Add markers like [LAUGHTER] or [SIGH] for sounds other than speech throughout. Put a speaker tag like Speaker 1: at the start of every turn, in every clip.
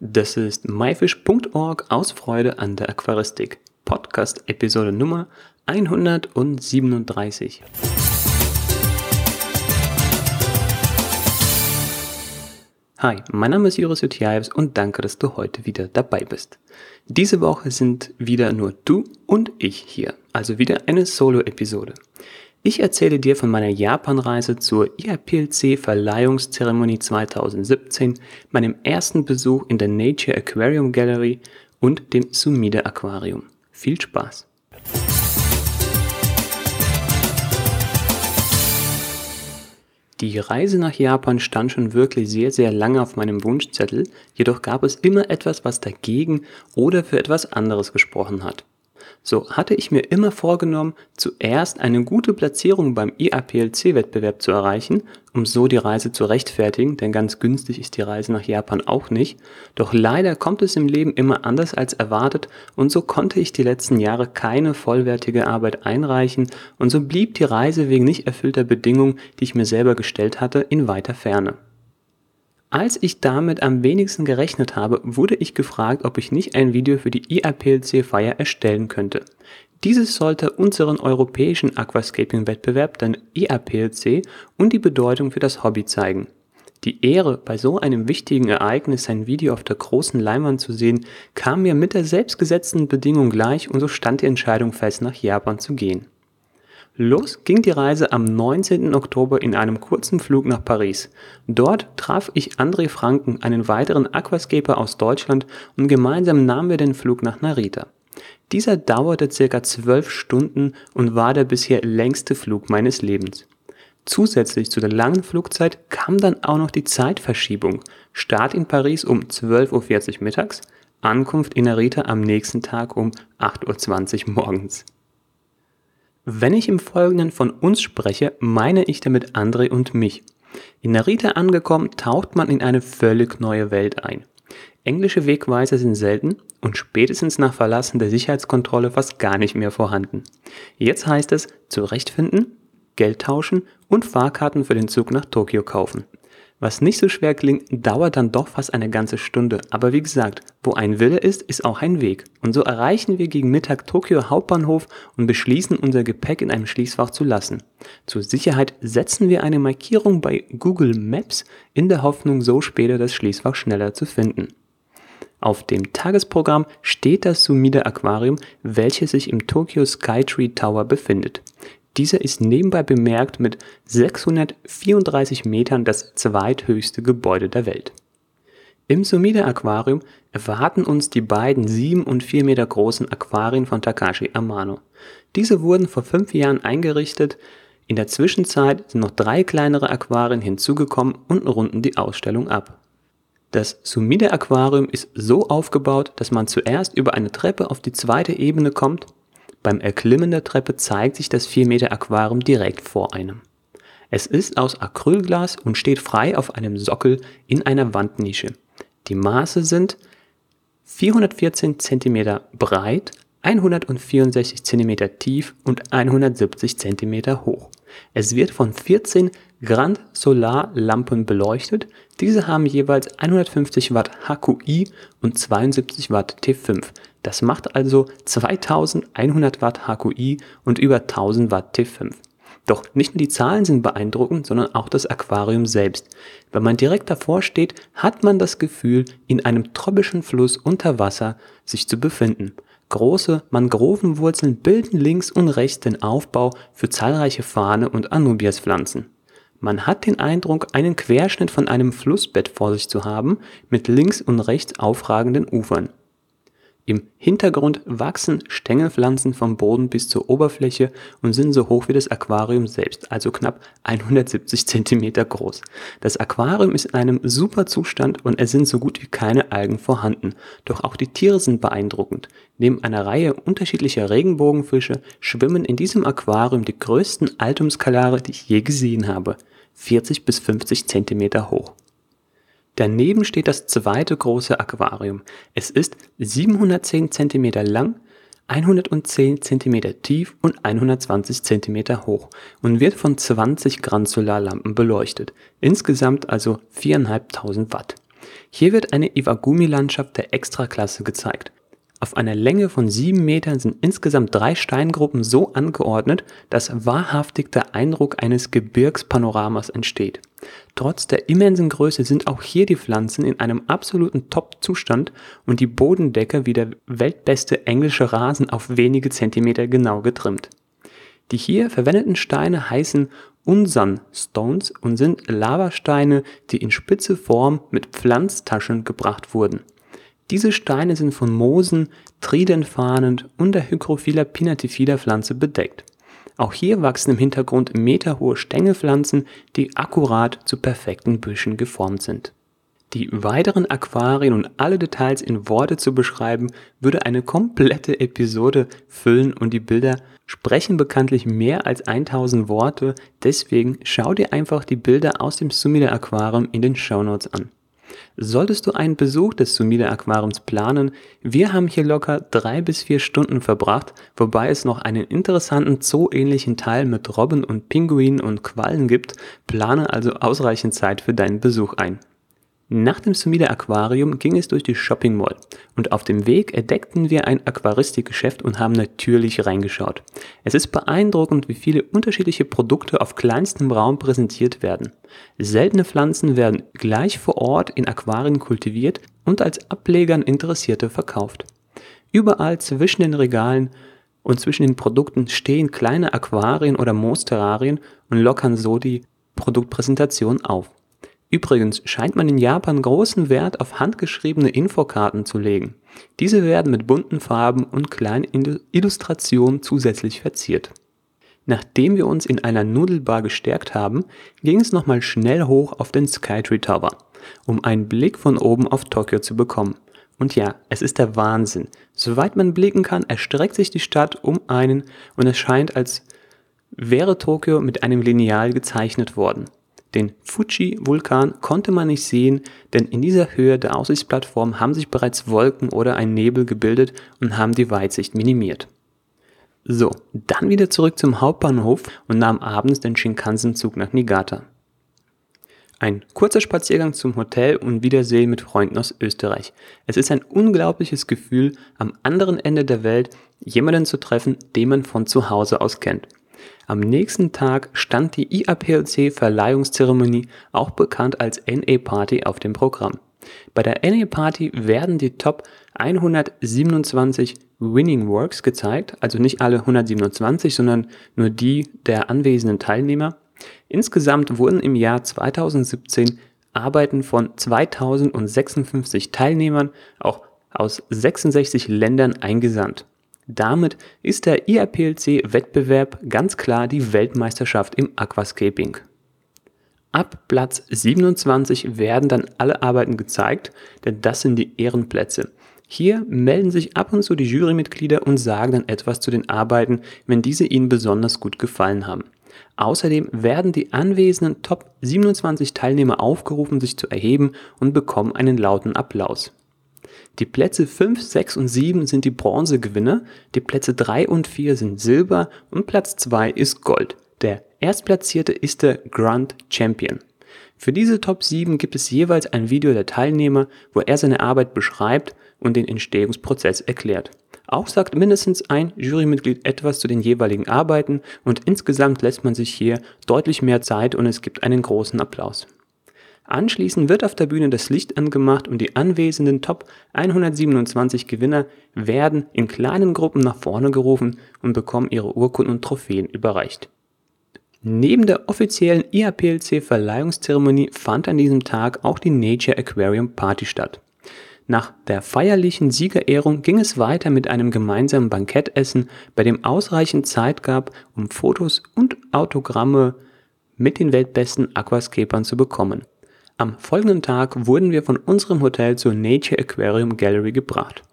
Speaker 1: Das ist myfish.org aus Freude an der Aquaristik. Podcast Episode Nummer 137. Hi, mein Name ist Joris Jutjaevs und danke, dass du heute wieder dabei bist. Diese Woche sind wieder nur du und ich hier, also wieder eine Solo-Episode. Ich erzähle dir von meiner Japanreise zur IAPLC Verleihungszeremonie 2017, meinem ersten Besuch in der Nature Aquarium Gallery und dem Sumida Aquarium. Viel Spaß! Die Reise nach Japan stand schon wirklich sehr, sehr lange auf meinem Wunschzettel, jedoch gab es immer etwas, was dagegen oder für etwas anderes gesprochen hat. So hatte ich mir immer vorgenommen, zuerst eine gute Platzierung beim IAPLC-Wettbewerb zu erreichen, um so die Reise zu rechtfertigen, denn ganz günstig ist die Reise nach Japan auch nicht. Doch leider kommt es im Leben immer anders als erwartet und so konnte ich die letzten Jahre keine vollwertige Arbeit einreichen und so blieb die Reise wegen nicht erfüllter Bedingungen, die ich mir selber gestellt hatte, in weiter Ferne. Als ich damit am wenigsten gerechnet habe, wurde ich gefragt, ob ich nicht ein Video für die IAPLC-Feier erstellen könnte. Dieses sollte unseren europäischen Aquascaping-Wettbewerb, den IAPLC, und die Bedeutung für das Hobby zeigen. Die Ehre, bei so einem wichtigen Ereignis ein Video auf der großen Leinwand zu sehen, kam mir mit der selbstgesetzten Bedingung gleich und so stand die Entscheidung fest, nach Japan zu gehen. Los ging die Reise am 19. Oktober in einem kurzen Flug nach Paris. Dort traf ich André Franken, einen weiteren Aquascaper aus Deutschland, und gemeinsam nahmen wir den Flug nach Narita. Dieser dauerte circa zwölf Stunden und war der bisher längste Flug meines Lebens. Zusätzlich zu der langen Flugzeit kam dann auch noch die Zeitverschiebung. Start in Paris um 12.40 Uhr mittags, Ankunft in Narita am nächsten Tag um 8.20 Uhr morgens. Wenn ich im Folgenden von uns spreche, meine ich damit André und mich. In Narita angekommen, taucht man in eine völlig neue Welt ein. Englische Wegweiser sind selten und spätestens nach Verlassen der Sicherheitskontrolle fast gar nicht mehr vorhanden. Jetzt heißt es zurechtfinden, Geld tauschen und Fahrkarten für den Zug nach Tokio kaufen. Was nicht so schwer klingt, dauert dann doch fast eine ganze Stunde. Aber wie gesagt, wo ein Wille ist, ist auch ein Weg. Und so erreichen wir gegen Mittag Tokio Hauptbahnhof und beschließen, unser Gepäck in einem Schließfach zu lassen. Zur Sicherheit setzen wir eine Markierung bei Google Maps in der Hoffnung, so später das Schließfach schneller zu finden. Auf dem Tagesprogramm steht das Sumida Aquarium, welches sich im Tokyo Skytree Tower befindet. Dieser ist nebenbei bemerkt mit 634 Metern das zweithöchste Gebäude der Welt. Im Sumida Aquarium erwarten uns die beiden 7 und 4 Meter großen Aquarien von Takashi Amano. Diese wurden vor fünf Jahren eingerichtet. In der Zwischenzeit sind noch drei kleinere Aquarien hinzugekommen und runden die Ausstellung ab. Das Sumida Aquarium ist so aufgebaut, dass man zuerst über eine Treppe auf die zweite Ebene kommt beim Erklimmen der Treppe zeigt sich das 4 Meter Aquarium direkt vor einem. Es ist aus Acrylglas und steht frei auf einem Sockel in einer Wandnische. Die Maße sind 414 cm breit, 164 cm tief und 170 cm hoch. Es wird von 14 Grand Solar Lampen beleuchtet. Diese haben jeweils 150 Watt HQI und 72 Watt T5. Das macht also 2100 Watt HQI und über 1000 Watt T5. Doch nicht nur die Zahlen sind beeindruckend, sondern auch das Aquarium selbst. Wenn man direkt davor steht, hat man das Gefühl, in einem tropischen Fluss unter Wasser sich zu befinden. Große Mangrovenwurzeln bilden links und rechts den Aufbau für zahlreiche Fahne und Anubiaspflanzen. Man hat den Eindruck, einen Querschnitt von einem Flussbett vor sich zu haben, mit links und rechts aufragenden Ufern. Im Hintergrund wachsen Stängelpflanzen vom Boden bis zur Oberfläche und sind so hoch wie das Aquarium selbst, also knapp 170 cm groß. Das Aquarium ist in einem super Zustand und es sind so gut wie keine Algen vorhanden. Doch auch die Tiere sind beeindruckend. Neben einer Reihe unterschiedlicher Regenbogenfische schwimmen in diesem Aquarium die größten Altumskalare, die ich je gesehen habe. 40 bis 50 cm hoch. Daneben steht das zweite große Aquarium. Es ist 710 cm lang, 110 cm tief und 120 cm hoch und wird von 20 Grand Solarlampen beleuchtet. Insgesamt also 4.500 Watt. Hier wird eine Iwagumi-Landschaft der Extraklasse gezeigt. Auf einer Länge von sieben Metern sind insgesamt drei Steingruppen so angeordnet, dass wahrhaftig der Eindruck eines Gebirgspanoramas entsteht. Trotz der immensen Größe sind auch hier die Pflanzen in einem absoluten Top-Zustand und die Bodendecke wie der weltbeste englische Rasen auf wenige Zentimeter genau getrimmt. Die hier verwendeten Steine heißen Unsan Stones und sind Lavasteine, die in spitze Form mit Pflanztaschen gebracht wurden. Diese Steine sind von Moosen, Tridenfahnen und der Hygrophila pinnatifida Pflanze bedeckt. Auch hier wachsen im Hintergrund meterhohe Stängelpflanzen, die akkurat zu perfekten Büschen geformt sind. Die weiteren Aquarien und alle Details in Worte zu beschreiben, würde eine komplette Episode füllen und die Bilder sprechen bekanntlich mehr als 1000 Worte, deswegen schau dir einfach die Bilder aus dem Sumida Aquarium in den Shownotes an. Solltest du einen Besuch des Sumida Aquariums planen, wir haben hier locker drei bis vier Stunden verbracht, wobei es noch einen interessanten Zoo-ähnlichen Teil mit Robben und Pinguinen und Quallen gibt, plane also ausreichend Zeit für deinen Besuch ein. Nach dem Sumida Aquarium ging es durch die Shopping Mall und auf dem Weg entdeckten wir ein Aquaristikgeschäft und haben natürlich reingeschaut. Es ist beeindruckend, wie viele unterschiedliche Produkte auf kleinstem Raum präsentiert werden. Seltene Pflanzen werden gleich vor Ort in Aquarien kultiviert und als Ablegern Interessierte verkauft. Überall zwischen den Regalen und zwischen den Produkten stehen kleine Aquarien oder Moosterrarien und lockern so die Produktpräsentation auf. Übrigens scheint man in Japan großen Wert auf handgeschriebene Infokarten zu legen. Diese werden mit bunten Farben und kleinen Illustrationen zusätzlich verziert. Nachdem wir uns in einer Nudelbar gestärkt haben, ging es nochmal schnell hoch auf den Skytree Tower, um einen Blick von oben auf Tokio zu bekommen. Und ja, es ist der Wahnsinn. Soweit man blicken kann, erstreckt sich die Stadt um einen und es scheint, als wäre Tokio mit einem Lineal gezeichnet worden. Den Fuji-Vulkan konnte man nicht sehen, denn in dieser Höhe der Aussichtsplattform haben sich bereits Wolken oder ein Nebel gebildet und haben die Weitsicht minimiert. So, dann wieder zurück zum Hauptbahnhof und nahm abends den Shinkansen-Zug nach Niigata. Ein kurzer Spaziergang zum Hotel und Wiedersehen mit Freunden aus Österreich. Es ist ein unglaubliches Gefühl, am anderen Ende der Welt jemanden zu treffen, den man von zu Hause aus kennt. Am nächsten Tag stand die IAPLC-Verleihungszeremonie, auch bekannt als NA Party, auf dem Programm. Bei der NA Party werden die Top 127 Winning Works gezeigt, also nicht alle 127, sondern nur die der anwesenden Teilnehmer. Insgesamt wurden im Jahr 2017 Arbeiten von 2056 Teilnehmern auch aus 66 Ländern eingesandt. Damit ist der IAPLC-Wettbewerb ganz klar die Weltmeisterschaft im Aquascaping. Ab Platz 27 werden dann alle Arbeiten gezeigt, denn das sind die Ehrenplätze. Hier melden sich ab und zu die Jurymitglieder und sagen dann etwas zu den Arbeiten, wenn diese ihnen besonders gut gefallen haben. Außerdem werden die anwesenden Top 27 Teilnehmer aufgerufen, sich zu erheben und bekommen einen lauten Applaus. Die Plätze 5, 6 und 7 sind die Bronzegewinner, die Plätze 3 und 4 sind Silber und Platz 2 ist Gold. Der Erstplatzierte ist der Grand Champion. Für diese Top 7 gibt es jeweils ein Video der Teilnehmer, wo er seine Arbeit beschreibt und den Entstehungsprozess erklärt. Auch sagt mindestens ein Jurymitglied etwas zu den jeweiligen Arbeiten und insgesamt lässt man sich hier deutlich mehr Zeit und es gibt einen großen Applaus. Anschließend wird auf der Bühne das Licht angemacht und die anwesenden Top 127 Gewinner werden in kleinen Gruppen nach vorne gerufen und bekommen ihre Urkunden und Trophäen überreicht. Neben der offiziellen IAPLC-Verleihungszeremonie fand an diesem Tag auch die Nature Aquarium Party statt. Nach der feierlichen Siegerehrung ging es weiter mit einem gemeinsamen Bankettessen, bei dem ausreichend Zeit gab, um Fotos und Autogramme mit den weltbesten Aquascapern zu bekommen. Am folgenden Tag wurden wir von unserem Hotel zur Nature Aquarium Gallery gebracht.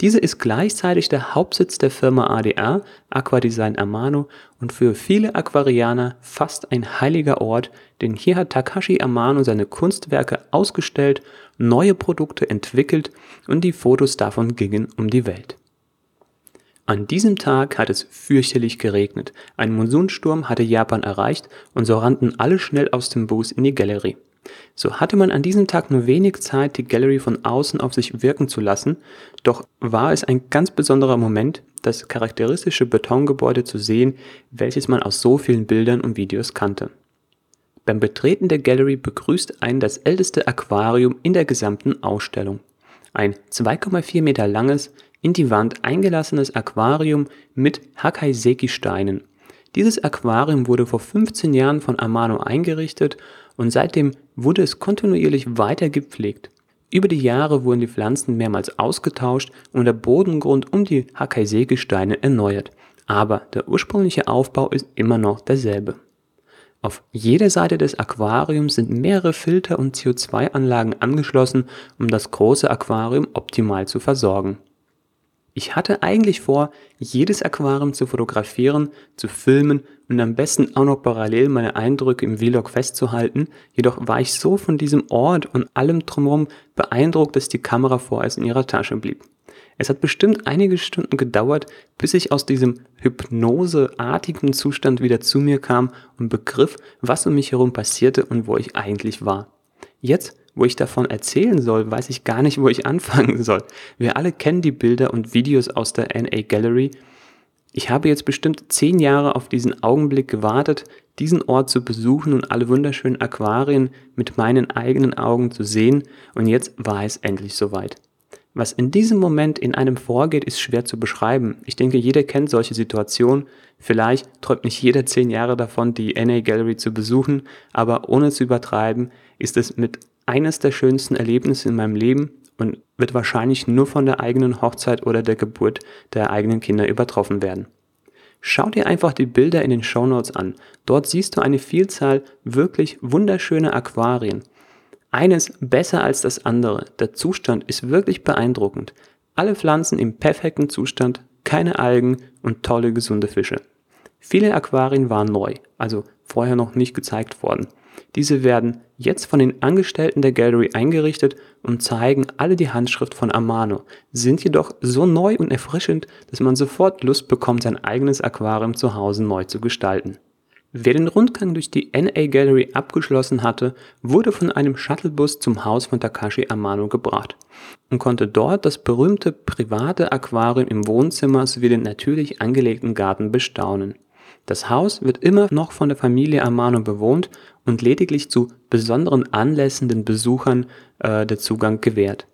Speaker 1: Diese ist gleichzeitig der Hauptsitz der Firma ADR, Aquadesign Amano, und für viele Aquarianer fast ein heiliger Ort, denn hier hat Takashi Amano seine Kunstwerke ausgestellt, neue Produkte entwickelt und die Fotos davon gingen um die Welt. An diesem Tag hat es fürchterlich geregnet. Ein Monsunsturm hatte Japan erreicht und so rannten alle schnell aus dem Bus in die Galerie. So hatte man an diesem Tag nur wenig Zeit, die Gallery von außen auf sich wirken zu lassen, doch war es ein ganz besonderer Moment, das charakteristische Betongebäude zu sehen, welches man aus so vielen Bildern und Videos kannte. Beim Betreten der Gallery begrüßt einen das älteste Aquarium in der gesamten Ausstellung. Ein 2,4 Meter langes, in die Wand eingelassenes Aquarium mit Hakaiseki-Steinen. Dieses Aquarium wurde vor 15 Jahren von Amano eingerichtet und seitdem wurde es kontinuierlich weiter gepflegt. Über die Jahre wurden die Pflanzen mehrmals ausgetauscht und der Bodengrund um die Hakaiseki-Steine erneuert. Aber der ursprüngliche Aufbau ist immer noch derselbe. Auf jeder Seite des Aquariums sind mehrere Filter und CO2-Anlagen angeschlossen, um das große Aquarium optimal zu versorgen. Ich hatte eigentlich vor, jedes Aquarium zu fotografieren, zu filmen und am besten auch noch parallel meine Eindrücke im Vlog festzuhalten, jedoch war ich so von diesem Ort und allem drumherum beeindruckt, dass die Kamera vorerst in ihrer Tasche blieb. Es hat bestimmt einige Stunden gedauert, bis ich aus diesem hypnoseartigen Zustand wieder zu mir kam und begriff, was um mich herum passierte und wo ich eigentlich war. Jetzt wo ich davon erzählen soll, weiß ich gar nicht, wo ich [LAUGHS] anfangen soll. Wir alle kennen die Bilder und Videos aus der NA Gallery. Ich habe jetzt bestimmt zehn Jahre auf diesen Augenblick gewartet, diesen Ort zu besuchen und alle wunderschönen Aquarien mit meinen eigenen Augen zu sehen und jetzt war es endlich soweit. Was in diesem Moment in einem vorgeht, ist schwer zu beschreiben. Ich denke, jeder kennt solche Situationen. Vielleicht träumt nicht jeder zehn Jahre davon, die NA Gallery zu besuchen, aber ohne zu übertreiben, ist es mit eines der schönsten Erlebnisse in meinem Leben und wird wahrscheinlich nur von der eigenen Hochzeit oder der Geburt der eigenen Kinder übertroffen werden. Schau dir einfach die Bilder in den Shownotes an. Dort siehst du eine Vielzahl wirklich wunderschöner Aquarien. Eines besser als das andere. Der Zustand ist wirklich beeindruckend. Alle Pflanzen im perfekten Zustand, keine Algen und tolle gesunde Fische. Viele Aquarien waren neu, also vorher noch nicht gezeigt worden. Diese werden jetzt von den Angestellten der Gallery eingerichtet und zeigen alle die Handschrift von Amano, sind jedoch so neu und erfrischend, dass man sofort Lust bekommt, sein eigenes Aquarium zu Hause neu zu gestalten. Wer den Rundgang durch die NA Gallery abgeschlossen hatte, wurde von einem Shuttlebus zum Haus von Takashi Amano gebracht und konnte dort das berühmte private Aquarium im Wohnzimmer sowie den natürlich angelegten Garten bestaunen. Das Haus wird immer noch von der Familie Amano bewohnt und lediglich zu besonderen Anlässen den Besuchern äh, der Zugang gewährt.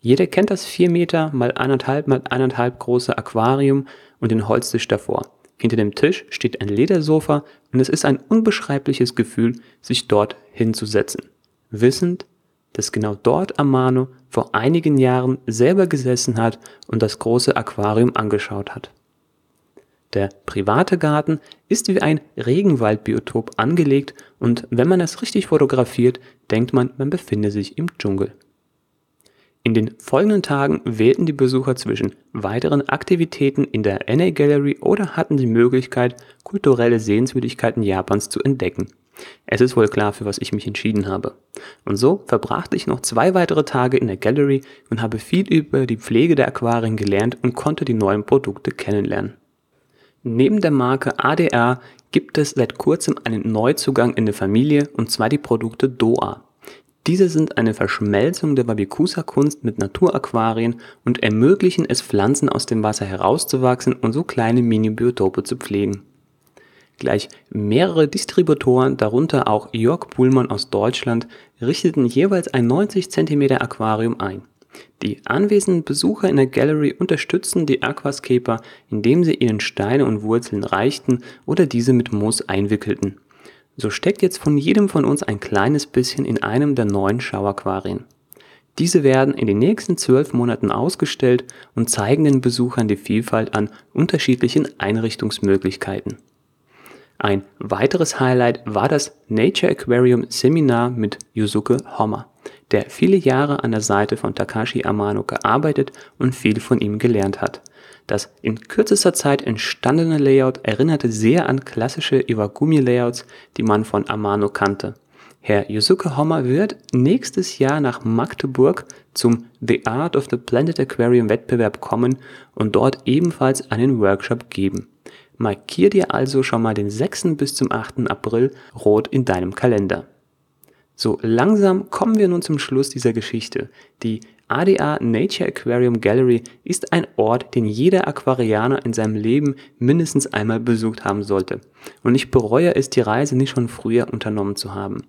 Speaker 1: Jeder kennt das 4 Meter mal 1,5 mal 1,5 große Aquarium und den Holztisch davor. Hinter dem Tisch steht ein Ledersofa und es ist ein unbeschreibliches Gefühl, sich dort hinzusetzen. Wissend, dass genau dort Amano vor einigen Jahren selber gesessen hat und das große Aquarium angeschaut hat. Der private Garten ist wie ein Regenwaldbiotop angelegt und wenn man es richtig fotografiert, denkt man, man befinde sich im Dschungel. In den folgenden Tagen wählten die Besucher zwischen weiteren Aktivitäten in der NA Gallery oder hatten die Möglichkeit, kulturelle Sehenswürdigkeiten Japans zu entdecken. Es ist wohl klar, für was ich mich entschieden habe. Und so verbrachte ich noch zwei weitere Tage in der Gallery und habe viel über die Pflege der Aquarien gelernt und konnte die neuen Produkte kennenlernen. Neben der Marke ADR gibt es seit kurzem einen Neuzugang in der Familie und zwar die Produkte Doa. Diese sind eine Verschmelzung der Wabikusa-Kunst mit Naturaquarien und ermöglichen es Pflanzen aus dem Wasser herauszuwachsen und so kleine Mini-Biotope zu pflegen. Gleich mehrere Distributoren, darunter auch Jörg Puhlmann aus Deutschland, richteten jeweils ein 90 cm Aquarium ein. Die anwesenden Besucher in der Gallery unterstützten die Aquascaper, indem sie ihnen Steine und Wurzeln reichten oder diese mit Moos einwickelten. So steckt jetzt von jedem von uns ein kleines bisschen in einem der neuen Schauaquarien. Diese werden in den nächsten zwölf Monaten ausgestellt und zeigen den Besuchern die Vielfalt an unterschiedlichen Einrichtungsmöglichkeiten. Ein weiteres Highlight war das Nature Aquarium Seminar mit Yusuke Hommer der viele Jahre an der Seite von Takashi Amano gearbeitet und viel von ihm gelernt hat. Das in kürzester Zeit entstandene Layout erinnerte sehr an klassische Iwagumi-Layouts, die man von Amano kannte. Herr Yusuke Hommer wird nächstes Jahr nach Magdeburg zum The Art of the Planet Aquarium Wettbewerb kommen und dort ebenfalls einen Workshop geben. Markier dir also schon mal den 6. bis zum 8. April rot in deinem Kalender. So, langsam kommen wir nun zum Schluss dieser Geschichte. Die ADA Nature Aquarium Gallery ist ein Ort, den jeder Aquarianer in seinem Leben mindestens einmal besucht haben sollte. Und ich bereue es, die Reise nicht schon früher unternommen zu haben.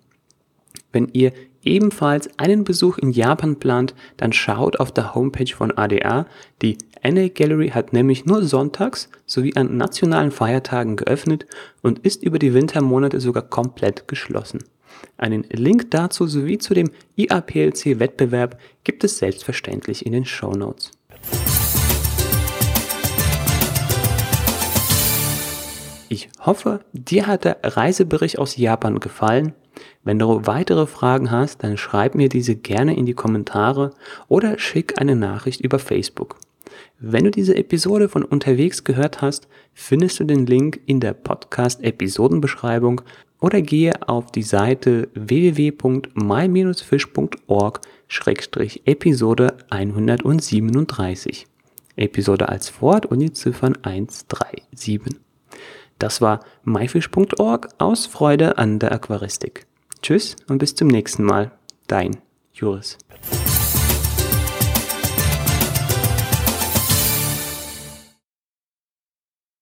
Speaker 1: Wenn ihr ebenfalls einen Besuch in Japan plant, dann schaut auf der Homepage von ADA. Die NA Gallery hat nämlich nur sonntags sowie an nationalen Feiertagen geöffnet und ist über die Wintermonate sogar komplett geschlossen. Einen Link dazu sowie zu dem IAPLC-Wettbewerb gibt es selbstverständlich in den Show Notes. Ich hoffe, dir hat der Reisebericht aus Japan gefallen. Wenn du weitere Fragen hast, dann schreib mir diese gerne in die Kommentare oder schick eine Nachricht über Facebook. Wenn du diese Episode von unterwegs gehört hast, findest du den Link in der Podcast-Episodenbeschreibung oder gehe auf die Seite www.my-fish.org-episode 137. Episode als Wort und die Ziffern 137. Das war myfish.org aus Freude an der Aquaristik. Tschüss und bis zum nächsten Mal. Dein Juris.